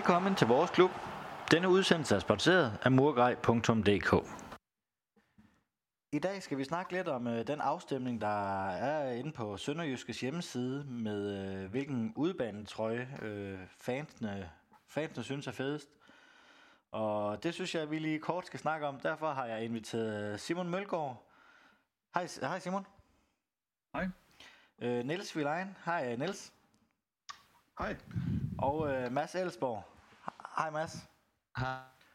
Velkommen til vores klub. Denne udsendelse er sponsoreret af murgrej.dk. I dag skal vi snakke lidt om øh, den afstemning, der er inde på Sønderjyskes hjemmeside med øh, hvilken udbanetrøje øh, fansene, fansene synes er fedest. Og det synes jeg, vi lige kort skal snakke om. Derfor har jeg inviteret Simon Mølgaard. Hej, hej Simon. Hej. Øh, Niels Vilein. Hej Niels. Hej. Og øh, Mads Elsborg. Hej Mads.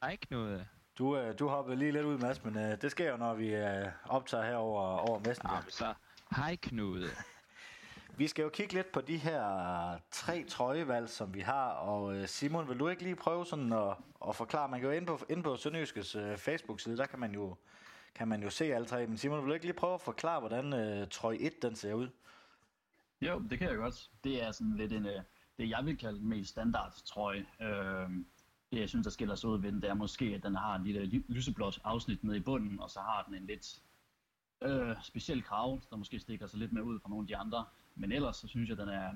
Hej Knud. Du, øh, du hoppede lige lidt ud, Mads, men øh, det sker jo, når vi øh, optager her over, over Messenger. Ja, så hej Knud. Vi skal jo kigge lidt på de her tre trøjevalg, som vi har, og øh, Simon, vil du ikke lige prøve sådan at, at forklare? Man kan jo ind på, ind på Sønderjyskes øh, Facebook-side, der kan man jo kan man jo se alle tre, men Simon, vil du ikke lige prøve at forklare, hvordan øh, trøje 1 den ser ud? Jo, det kan jeg godt. Det er sådan lidt en, øh, det jeg vil kalde den mest standard trøje. Øh, det jeg synes, der skiller sig ud ved den, det er måske, at den har en lille lyseblåt afsnit nede i bunden, og så har den en lidt øh, speciel krav, der måske stikker sig lidt mere ud fra nogle af de andre. Men ellers så synes jeg, at den er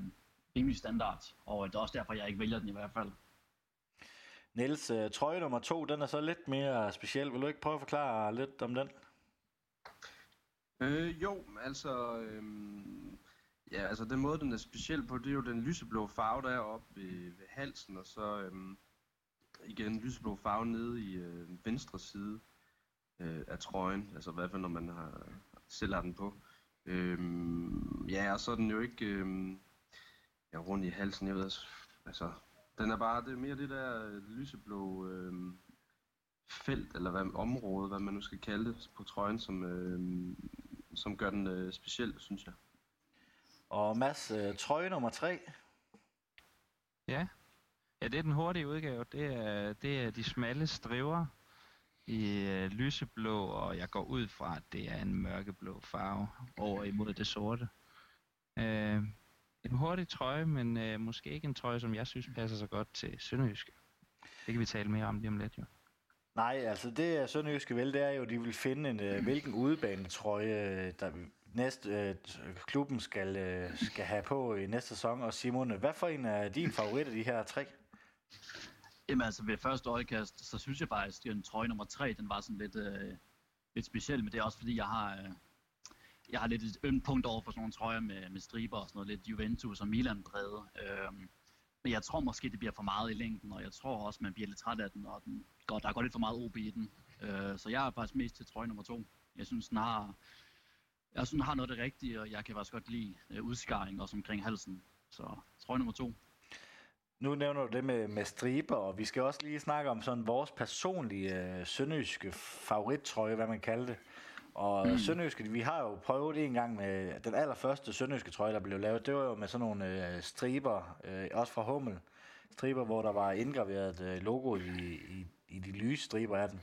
rimelig standard, og det er også derfor, jeg ikke vælger den i hvert fald. Niels, øh, trøje nummer to, den er så lidt mere speciel. Vil du ikke prøve at forklare lidt om den? Øh, jo, altså... Øh, ja, altså den måde, den er speciel på, det er jo den lyseblå farve, der er oppe ved, ved halsen, og så øhm, igen lyseblå farve nede i øh, venstre side øh, af trøjen. Altså i hvert fald, når man har, selv har den på. Øhm, ja, og så er den jo ikke øhm, ja, rundt i halsen. Jeg ved, altså, den er bare, det er mere det der øh, lyseblå øhm, felt, eller hvad, område, hvad man nu skal kalde det, på trøjen, som, øhm, som gør den øh, speciel, synes jeg. Og Mads, øh, trøje nummer tre. Ja. ja, det er den hurtige udgave. Det er, det er de smalle striver i øh, lyseblå, og jeg går ud fra, at det er en mørkeblå farve over imod det sorte. Øh, en hurtig trøje, men øh, måske ikke en trøje, som jeg synes passer så godt til Sønderjyske. Det kan vi tale mere om lige om lidt, jo. Nej, altså det er Sønderjyske vel, det er jo, at de vil finde en, øh, hvilken udebanetrøje, der næste, øh, klubben skal, øh, skal have på i næste sæson. Og Simon, hvad for en er din favorit af de her tre? Jamen altså ved første øjekast, så synes jeg faktisk, at den trøje nummer tre, den var sådan lidt, øh, lidt speciel, men det er også fordi, jeg har, øh, jeg har lidt et ømt punkt over for sådan nogle trøjer med, med striber og sådan noget, lidt Juventus og Milan brede. Øh, men jeg tror måske, det bliver for meget i længden, og jeg tror også, man bliver lidt træt af den, og den går, der går lidt for meget OB i den. Øh, så jeg er faktisk mest til trøje nummer to. Jeg synes, den har, jeg den har noget af det rigtige, og jeg kan faktisk godt lide øh, udskaring også omkring halsen. Så trøje nummer to. Nu nævner du det med, med striber, og vi skal også lige snakke om sådan vores personlige øh, sønderjyske favorittrøje, hvad man kalder det. Og mm. sønderjyske, vi har jo prøvet en gang med den allerførste sønderjyske trøje, der blev lavet. Det var jo med sådan nogle øh, striber, øh, også fra Hummel. Striber, hvor der var indgraveret øh, logo i, i, i de lyse striber af den.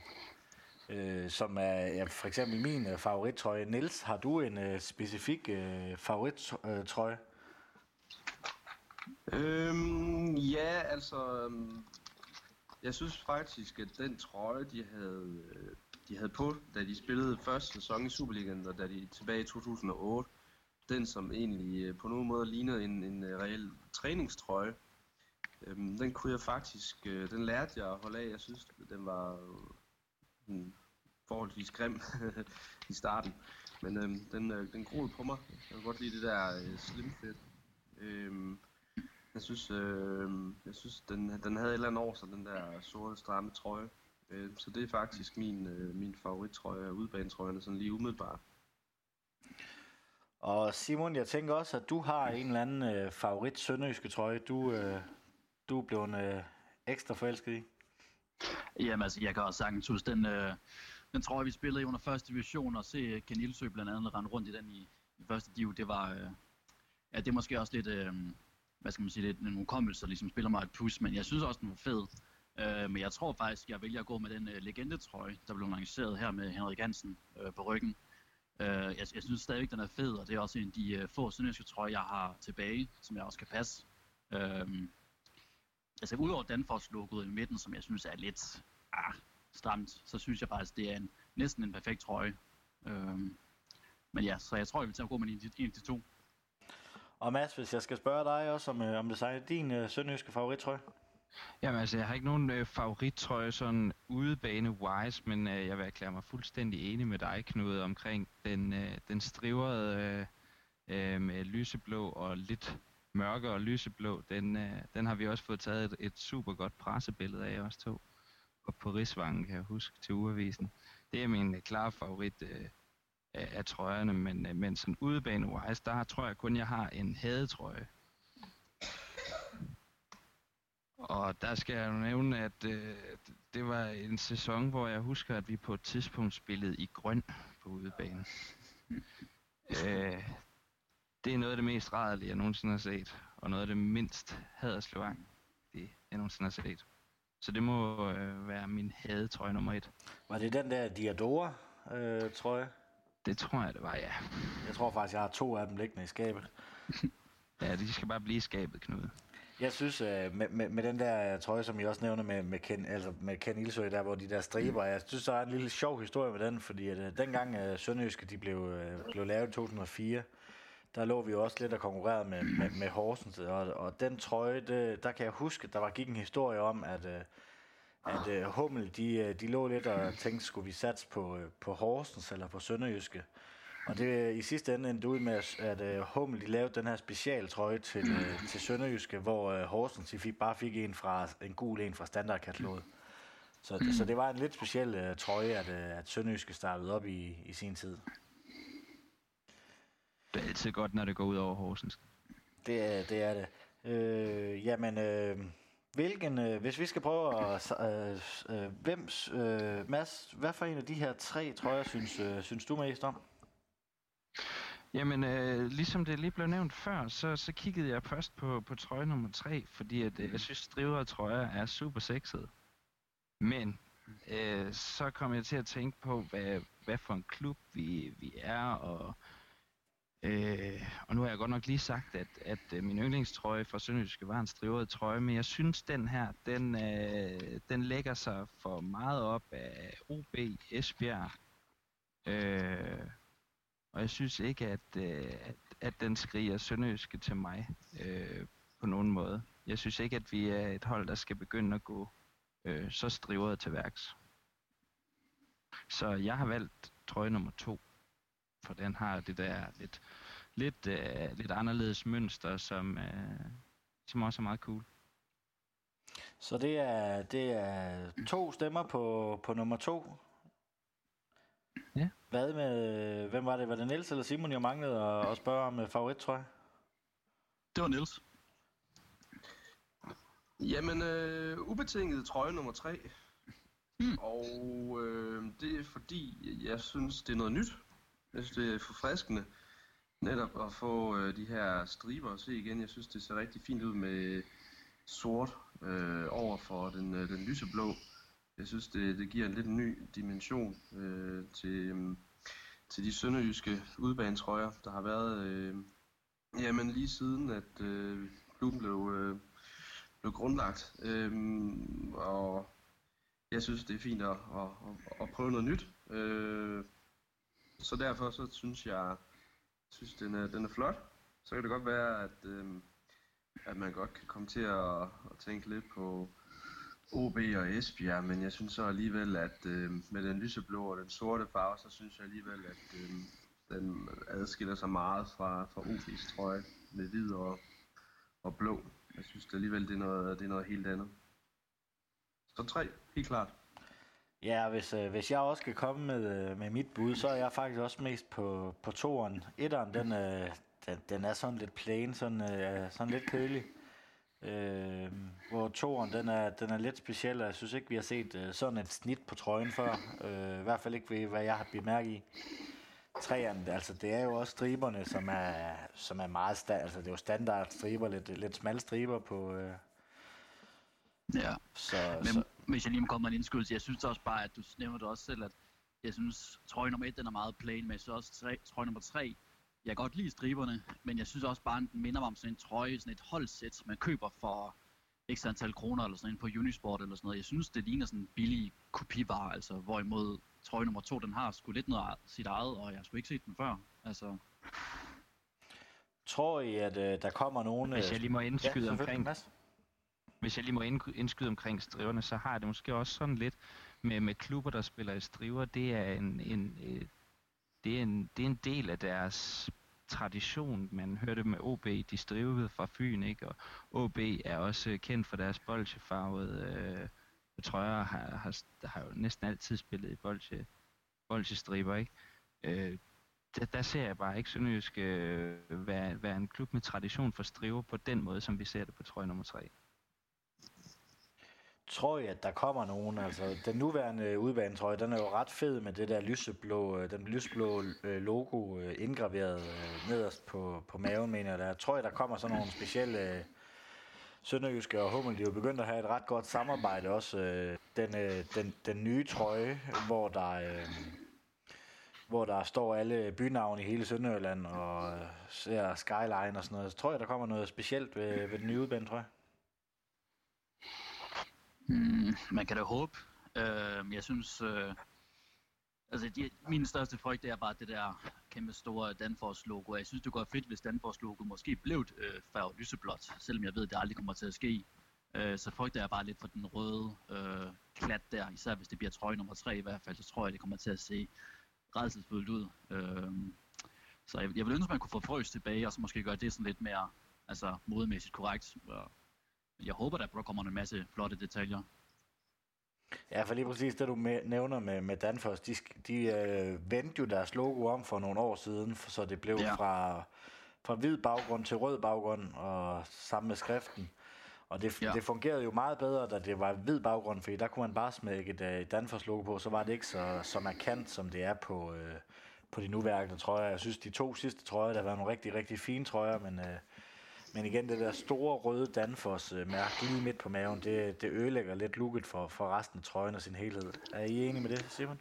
Øh, som er ja, for eksempel min øh, favorittrøje. Niels, har du en øh, specifik øh, favorittrøje? Øhm, ja, altså... Øhm, jeg synes faktisk, at den trøje, de havde, øh, de havde på, da de spillede første sæson i Superligaen, og da de tilbage i 2008, den som egentlig øh, på nogen måde lignede en, en øh, reel træningstrøje, øhm, den kunne jeg faktisk, øh, den lærte jeg at holde af. Jeg synes, den var sådan forholdsvis grim i starten. Men øhm, den, øh, den groede på mig. Jeg kan godt lide det der øh, slim fit. Øhm, jeg synes, øh, jeg synes den, den havde et eller andet over sig, den der sorte stramme trøje. Øh, så det er faktisk min, øh, min favorittrøje af udbanetrøjerne, sådan lige umiddelbart. Og Simon, jeg tænker også, at du har en eller anden øh, favorit sønderjyske trøje, du, øh, du er blevet øh, ekstra forelsket i. Jamen altså, jeg kan også sagtens huske den, øh, den tror jeg, vi spillede i under første division, og se øh, Ken Ilsø blandt andet rende rundt i den i, i første div, det var, øh, ja, det er måske også lidt, øh, hvad skal man sige, lidt en hukommelse, der ligesom spiller mig et pus, men jeg synes også, den var fed. Øh, men jeg tror faktisk, jeg vælger at gå med den øh, legendetrøje, der blev lanceret her med Henrik Hansen øh, på ryggen. Øh, jeg, jeg synes stadigvæk, den er fed, og det er også en af de øh, få sønderjyske trøjer, jeg har tilbage, som jeg også kan passe. Øh, altså udover Danfoss-logoet i midten, som jeg synes er lidt ah, stramt, så synes jeg faktisk, det er en, næsten en perfekt trøje. Øh, men ja, så jeg tror, jeg vil tage at gå med en, en de to. Og Mads, hvis jeg skal spørge dig også om, øh, om det er din øh, sønderjyske favorittrøje? Jamen altså, jeg har ikke nogen øh, favorittrøje sådan udebane-wise, men øh, jeg vil erklære mig fuldstændig enig med dig, Knud, omkring den, øh, den strivrede øh, øh, med lyseblå og lidt mørke og lyseblå. Den, øh, den har vi også fået taget et, et super godt pressebillede af os to. Og på Rigsvangen, kan jeg huske, til uavisen. Det er min øh, klare favorit øh, af, af trøjerne, men, øh, men sådan udebane-wise, der tror jeg kun, jeg har en hadetrøje. Og der skal jeg jo nævne, at øh, det var en sæson, hvor jeg husker, at vi på et tidspunkt spillede i grøn på udebanen. øh, det er noget af det mest rædelige, jeg nogensinde har set, og noget af det mindst haderslevang, det jeg nogensinde har set. Så det må øh, være min hadetrøje nummer et. Var det den der Diadora, øh, tror jeg? Det tror jeg, det var, ja. Jeg tror faktisk, jeg har to af dem liggende i skabet. Ja, de skal bare blive i skabet, Knud. Jeg synes, øh, med, med, med den der trøje, som I også nævner med, med, Ken, altså med Ken Ilsø, der hvor de der striber, jeg synes, der er en lille sjov historie med den, fordi at, øh, dengang øh, Sønderjyske de blev, øh, blev lavet i 2004, der lå vi jo også lidt og konkurrerede med, med, med Horsens, og, og den trøje, det, der kan jeg huske, der var gik en historie om, at, øh, at øh, Hummel, de, øh, de lå lidt og tænkte, skulle vi satse på, øh, på Horsens eller på Sønderjyske? Og det i sidste ende endte ud med, at, at Hummel de lavede den her specialtrøje til, til Sønderjyske, hvor Horsens de fik, bare fik en, fra, en gul en fra standardkataloget. Så, så det var en lidt speciel uh, trøje, at, at Sønderjyske startede op i, i sin tid. Det er altid godt, når det går ud over Horsens. Det er det. Er det. Øh, jamen, øh, hvilken, øh, hvis vi skal prøve at... Øh, øh, hvem, øh, Mads, hvad for en af de her tre trøjer synes, øh, synes du mest om? Jamen, øh, ligesom det lige blev nævnt før, så, så kiggede jeg først på, på trøje nummer 3, fordi at, øh, jeg synes, strivrede trøjer er super sexede. Men øh, så kom jeg til at tænke på, hvad, hvad for en klub vi, vi er, og, øh, og nu har jeg godt nok lige sagt, at, at øh, min yndlingstrøje fra Sønderjyske var en strivet trøje, men jeg synes, den her, den, øh, den lægger sig for meget op af OB Esbjerg. Øh, og jeg synes ikke, at, øh, at, at den skriger sønderjyske til mig øh, på nogen måde. Jeg synes ikke, at vi er et hold, der skal begynde at gå øh, så strivet til værks. Så jeg har valgt trøje nummer to, for den har det der lidt, lidt, øh, lidt anderledes mønster, som, øh, som også er meget cool. Så det er, det er to stemmer på, på nummer to. Ja. Hvad med, hvem var det? Var det Niels eller Simon, jeg manglede at, at spørge om øh, favorit, tror jeg? Det var Niels. Jamen, øh, ubetinget trøje nummer tre. Hmm. Og øh, det er fordi, jeg synes, det er noget nyt. Jeg synes, det er forfriskende netop at få øh, de her striber at se igen. Jeg synes, det ser rigtig fint ud med sort øh, over for den, øh, den lyseblå. Jeg synes, det, det giver en lidt ny dimension øh, til, øh, til de sønderjyske udbanetrøjer, der har været øh, jamen lige siden, at øh, klubben blev, øh, blev grundlagt. Øh, og jeg synes, det er fint at, at, at, at prøve noget nyt. Øh, så derfor så synes jeg, synes den er, den er flot. Så kan det godt være, at, øh, at man godt kan komme til at, at tænke lidt på OB og Esbjerg, men jeg synes så alligevel, at øh, med den lyseblå og den sorte farve, så synes jeg alligevel, at øh, den adskiller sig meget fra, fra OB's trøje med hvid og, og blå. Jeg synes det alligevel, det er noget, det er noget helt andet. Så tre, helt klart. Ja, hvis, øh, hvis jeg også skal komme med, øh, med mit bud, så er jeg faktisk også mest på, på toeren. Etteren, den, øh, den, den er sådan lidt plain, sådan, øh, sådan lidt kedelig. Øh, hvor toeren, den er, den er lidt speciel, og jeg synes ikke, vi har set øh, sådan et snit på trøjen før. Øh, I hvert fald ikke ved, hvad jeg har bemærket i. Træerne, altså det er jo også striberne, som er, som er meget sta- altså det er jo standard striber, lidt, lidt smalle striber på, øh, Ja. så, Men så hvis jeg lige må komme med en indskydelse, jeg synes også bare, at du nævner det også selv, at jeg synes, trøje nummer et, den er meget plain, men jeg synes også, tre, trøje nummer tre, jeg kan godt lide striberne, men jeg synes også bare, at den minder mig om sådan en trøje, sådan et holdsæt, man køber for x antal kroner eller sådan en på Unisport eller sådan noget. Jeg synes, det ligner sådan en billig kopivare, altså hvorimod trøje nummer to, den har sgu lidt noget sit eget, og jeg har sgu ikke set den før. Altså, tror I, at øh, der kommer nogen... Hvis jeg lige må indskyde selvfølgelig, omkring hvis jeg lige må indskyde omkring striverne, så har det måske også sådan lidt med, med klubber, der spiller i striver. Det er en, en, øh, det er en, det er en del af deres tradition. Man hørte med OB, de strivede fra Fyn, ikke? Og OB er også kendt for deres bolsjefarvede øh, trøjer, har, har, har jo næsten altid spillet i bolsje, bolsjestriber, ikke? Øh, der, der ser jeg bare ikke Sønderjysk øh, være, være en klub med tradition for striver på den måde, som vi ser det på trøje nummer 3 tror jeg, at der kommer nogen. Altså, den nuværende udbanetrøje, den er jo ret fed med det der lyseblå, øh, den lysblå øh, logo øh, indgraveret nederst på, på maven, mener jeg. Der. Jeg der kommer sådan nogle specielle Sønderjyske og Hummel, de er jo begyndt at have et ret godt samarbejde også. Den, den, den nye trøje, hvor der, hvor der står alle bynavne i hele Sønderjylland og ser skyline og sådan noget. Så tror jeg, der kommer noget specielt ved, ved den nye udbanetrøje. Mm, man kan da håbe. Øh, jeg synes, øh, altså de, min største frygt er bare det der kæmpe store Danfoss-logo. Jeg synes, det går fedt, hvis Danfoss-logo måske blev øh, farvet lyseblåt, selvom jeg ved, at det aldrig kommer til at ske. Øh, så frygter jeg bare lidt for den røde øh, klat der, især hvis det bliver trøje nummer 3 i hvert fald, så tror jeg, det kommer til at se redselsfuldt ud. Øh, så jeg, jeg vil ønske, at man kunne få frøs tilbage, og så måske gøre det sådan lidt mere altså, modemæssigt korrekt. og jeg håber, der kommer en masse flotte detaljer. Ja, for lige præcis det, du nævner med, med Danfoss, de, de øh, vendte jo deres logo om for nogle år siden, så det blev ja. fra, fra hvid baggrund til rød baggrund, og sammen med skriften. Og det, ja. det fungerede jo meget bedre, da det var hvid baggrund, fordi der kunne man bare smække et uh, Danfoss logo på, så var det ikke så, så markant, som det er på, uh, på de nuværende trøjer. Jeg synes, de to sidste trøjer, der var nogle rigtig, rigtig fine trøjer, men... Uh, men igen, det der store røde Danfoss-mærke øh, lige midt på maven, det, det ødelægger lidt looket for, for resten af trøjen og sin helhed. Er I enige med det, Simon?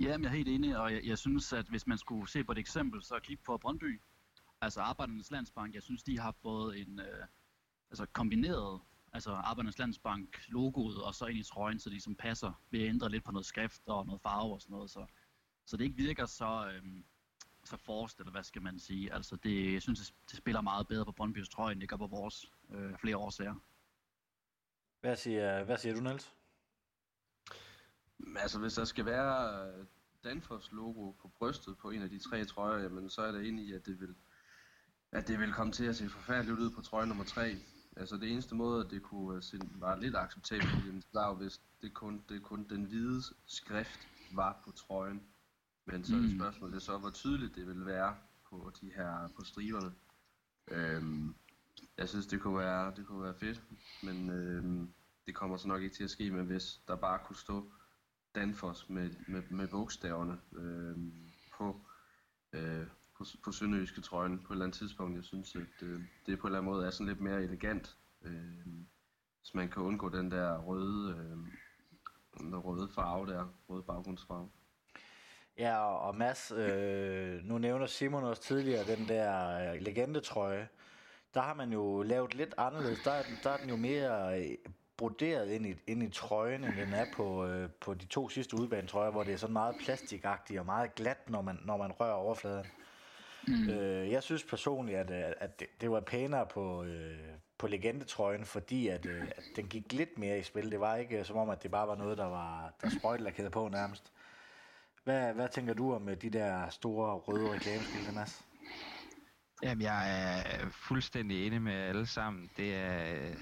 Ja, jeg er helt enig, og jeg, jeg synes, at hvis man skulle se på et eksempel, så kig på Brøndby. Altså Arbejdernes Landsbank, jeg synes, de har fået en øh, altså kombineret altså Arbejdernes Landsbank logoet og så ind i trøjen, så de som passer ved at ændre lidt på noget skrift og noget farve og sådan noget, så, så det ikke virker så, øh, så forrest, eller hvad skal man sige. Altså det, jeg synes, det spiller meget bedre på Brøndby's trøje, end det gør på vores øh, flere årsager. Hvad siger, hvad siger du, Niels? Altså, hvis der skal være øh, Danfoss logo på brystet på en af de tre trøjer, jamen, så er det enig i, at det vil, at det vil komme til at se forfærdeligt ud på trøje nummer 3. Altså det eneste måde, at det kunne øh, se, være lidt acceptabelt, var hvis det kun, det kun den hvide skrift var på trøjen. Men så er det mm. spørgsmålet så, hvor tydeligt det vil være på de her på striberne. Øhm, jeg synes, det kunne være, det kunne være fedt, men øhm, det kommer så nok ikke til at ske, men hvis der bare kunne stå Danfoss med, med, med bogstaverne øhm, på, øh, på, på sønderjyske trøjen på et eller andet tidspunkt. Jeg synes, at øh, det på en eller anden måde er sådan lidt mere elegant, øh, så man kan undgå den der røde, øh, den røde farve der, røde baggrundsfarve. Ja, og Mads, øh, nu nævner Simon også tidligere den der øh, legendetrøje. Der har man jo lavet lidt anderledes. Der er den, der er den jo mere øh, broderet ind i, ind i trøjen, end den er på, øh, på de to sidste udbanetrøjer, hvor det er sådan meget plastikagtigt og meget glat, når man, når man rører overfladen. Mm. Øh, jeg synes personligt, at, øh, at det, det var pænere på, øh, på legendetrøjen, fordi at, øh, at den gik lidt mere i spil. Det var ikke som om, at det bare var noget, der var der sprøjtelakeret på nærmest. Hvad, hvad tænker du om øh, de der store røde reklameskilte, Mads? Jamen, jeg er fuldstændig enig med alle sammen. Det er,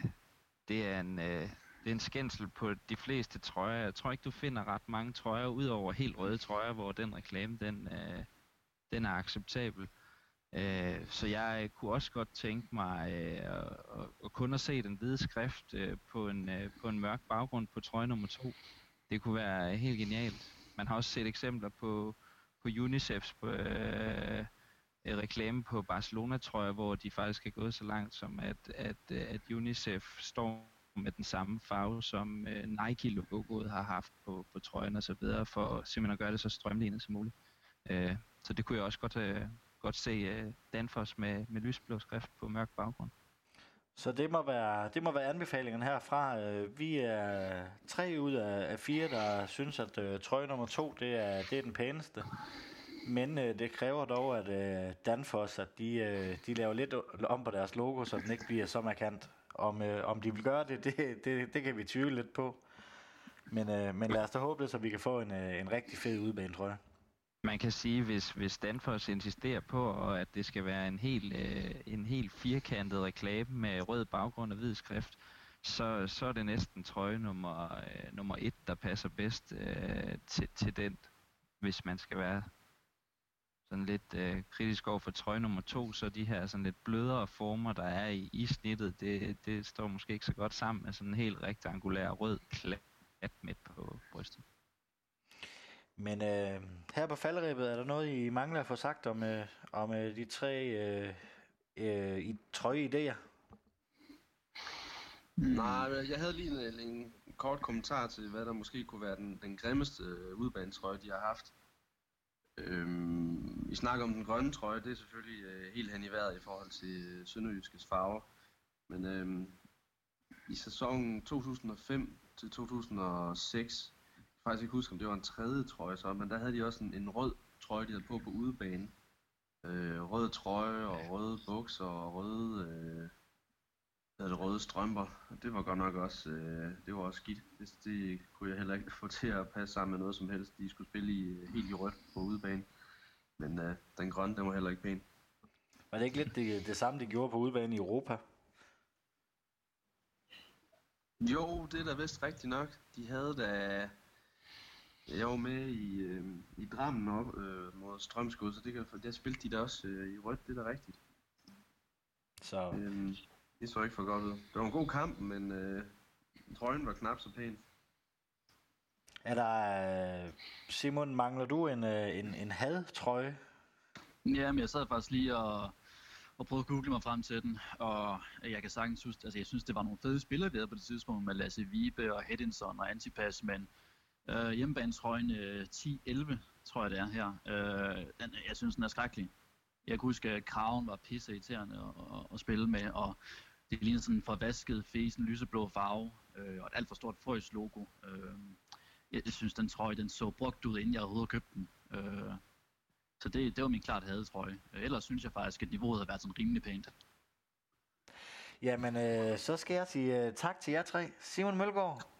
det er en, øh, det er en skændsel på de fleste trøjer. Jeg tror ikke, du finder ret mange trøjer, udover helt røde trøjer, hvor den reklame, den, øh, den er acceptabel. Øh, så jeg kunne også godt tænke mig øh, at, at kun at se den hvide skrift øh, på en, på en mørk baggrund på trøje nummer to. Det kunne være helt genialt. Man har også set eksempler på, på UNICEFs på, øh, reklame på Barcelona-trøjer, hvor de faktisk er gået så langt som, at, at, øh, at UNICEF står med den samme farve, som øh, Nike-logoet har haft på, på trøjen og så videre, for simpelthen at gøre det så strømlignet som muligt. Øh, så det kunne jeg også godt, øh, godt se øh, Danfoss med, med lysblå skrift på mørk baggrund. Så det må være, det må være anbefalingen herfra. Øh, vi er tre ud af, fire, der synes, at øh, trøje nummer to det er, det er den pæneste. Men øh, det kræver dog, at øh, Danfoss, at de, øh, de laver lidt om på deres logo, så den ikke bliver så markant. Om, øh, om de vil gøre det, det, det, det kan vi tvivle lidt på. Men, øh, men lad os da håbe det, så vi kan få en, øh, en rigtig fed udbane, tror jeg. Man kan sige, hvis, hvis Danfoss insisterer på, at det skal være en helt, øh, en helt firkantet reklame med rød baggrund og hvid skrift, så, så er det næsten trøje nummer, øh, nummer et, der passer bedst øh, til, til den, hvis man skal være sådan lidt øh, kritisk over for trøje nummer to, så de her sådan lidt blødere former, der er i, i snittet, det, det står måske ikke så godt sammen med sådan en helt rektangulær rød klat midt på brystet. Men øh, her på faldrebet, er der noget, I mangler at få sagt om, øh, om øh, de tre øh, øh, i trøje-idéer? Nej, jeg havde lige en, en kort kommentar til, hvad der måske kunne være den, den grimmeste øh, udbanetrøje, de har haft. Øhm, I snakker om den grønne trøje, det er selvfølgelig øh, helt hen i vejret i forhold til øh, Sønderjyskes farver. Men øhm, i sæsonen 2005 til 2006, faktisk ikke huske, om det var en tredje trøje så, men der havde de også en, en rød trøje, de havde på på udebane. Øh, rød trøje og røde bukser og røde, øh, havde det røde strømper. Det var godt nok også, øh, det var også skidt. Det, det kunne jeg heller ikke få til at passe sammen med noget som helst. De skulle spille i, helt i rødt på udebane. Men øh, den grønne, den var heller ikke pæn. Var det ikke lidt det, det samme, de gjorde på udebane i Europa? Jo, det er da vist rigtigt nok. De havde da... Jeg var med i, øh, i Drammen op øh, mod Strømskud, så det kan, der spilte de da også øh, i rødt, det er da rigtigt. Så Øhm, det så ikke for godt ud. Det var en god kamp, men øh, trøjen var knap så pæn. er der... Øh, Simon, mangler du en, øh, en, en had-trøje? Jamen, jeg sad faktisk lige og, og prøvede at google mig frem til den, og jeg kan sagtens synes, altså jeg synes, det var nogle fede spillere, vi havde på det tidspunkt med Lasse Vibe og Hedinson og Antipas, men øh, hjemmebanetrøjen øh, 10-11, tror jeg det er her, øh, den, jeg synes, den er skrækkelig. Jeg kan huske, at kraven var pisse irriterende at, at, at spille med, og det ligner sådan en forvasket fesen lyseblå farve, øh, og et alt for stort frøs logo. Øh, jeg, jeg synes, den trøje, den så brugt ud, inden jeg overhovedet købte den. Øh, så det, det var min klart hadetrøje. Ellers synes jeg faktisk, at niveauet har været sådan rimelig pænt. Jamen, øh, så skal jeg sige øh, tak til jer tre. Simon Mølgaard,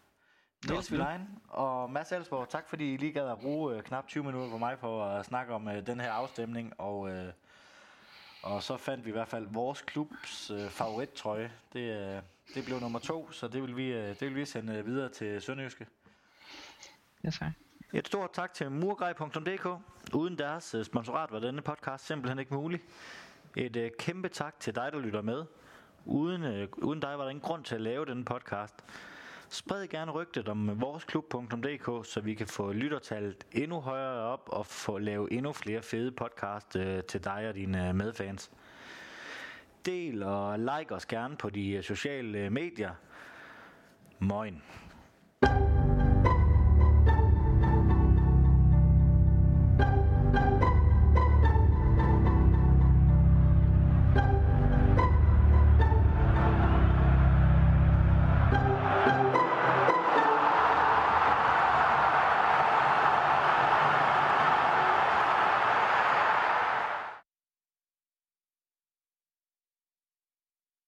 Niels Vilein og Mads Elsborg. Tak fordi I lige gad at bruge øh, knap 20 minutter på mig på at snakke om øh, den her afstemning. Og, øh, og så fandt vi i hvert fald vores klubs øh, favorittrøje. Det, øh, det blev nummer to, så det vil vi, øh, det vil vi sende øh, videre til Sønderjyske. Ja, tak. Et stort tak til murgrej.dk. Uden deres øh, sponsorat var denne podcast simpelthen ikke mulig. Et øh, kæmpe tak til dig, der lytter med. Uden, øh, uden dig var der ingen grund til at lave denne podcast. Spred gerne rygtet om voresklub.dk, så vi kan få lyttertallet endnu højere op og få lave endnu flere fede podcast øh, til dig og dine øh, medfans. Del og like os gerne på de øh, sociale øh, medier. Moin.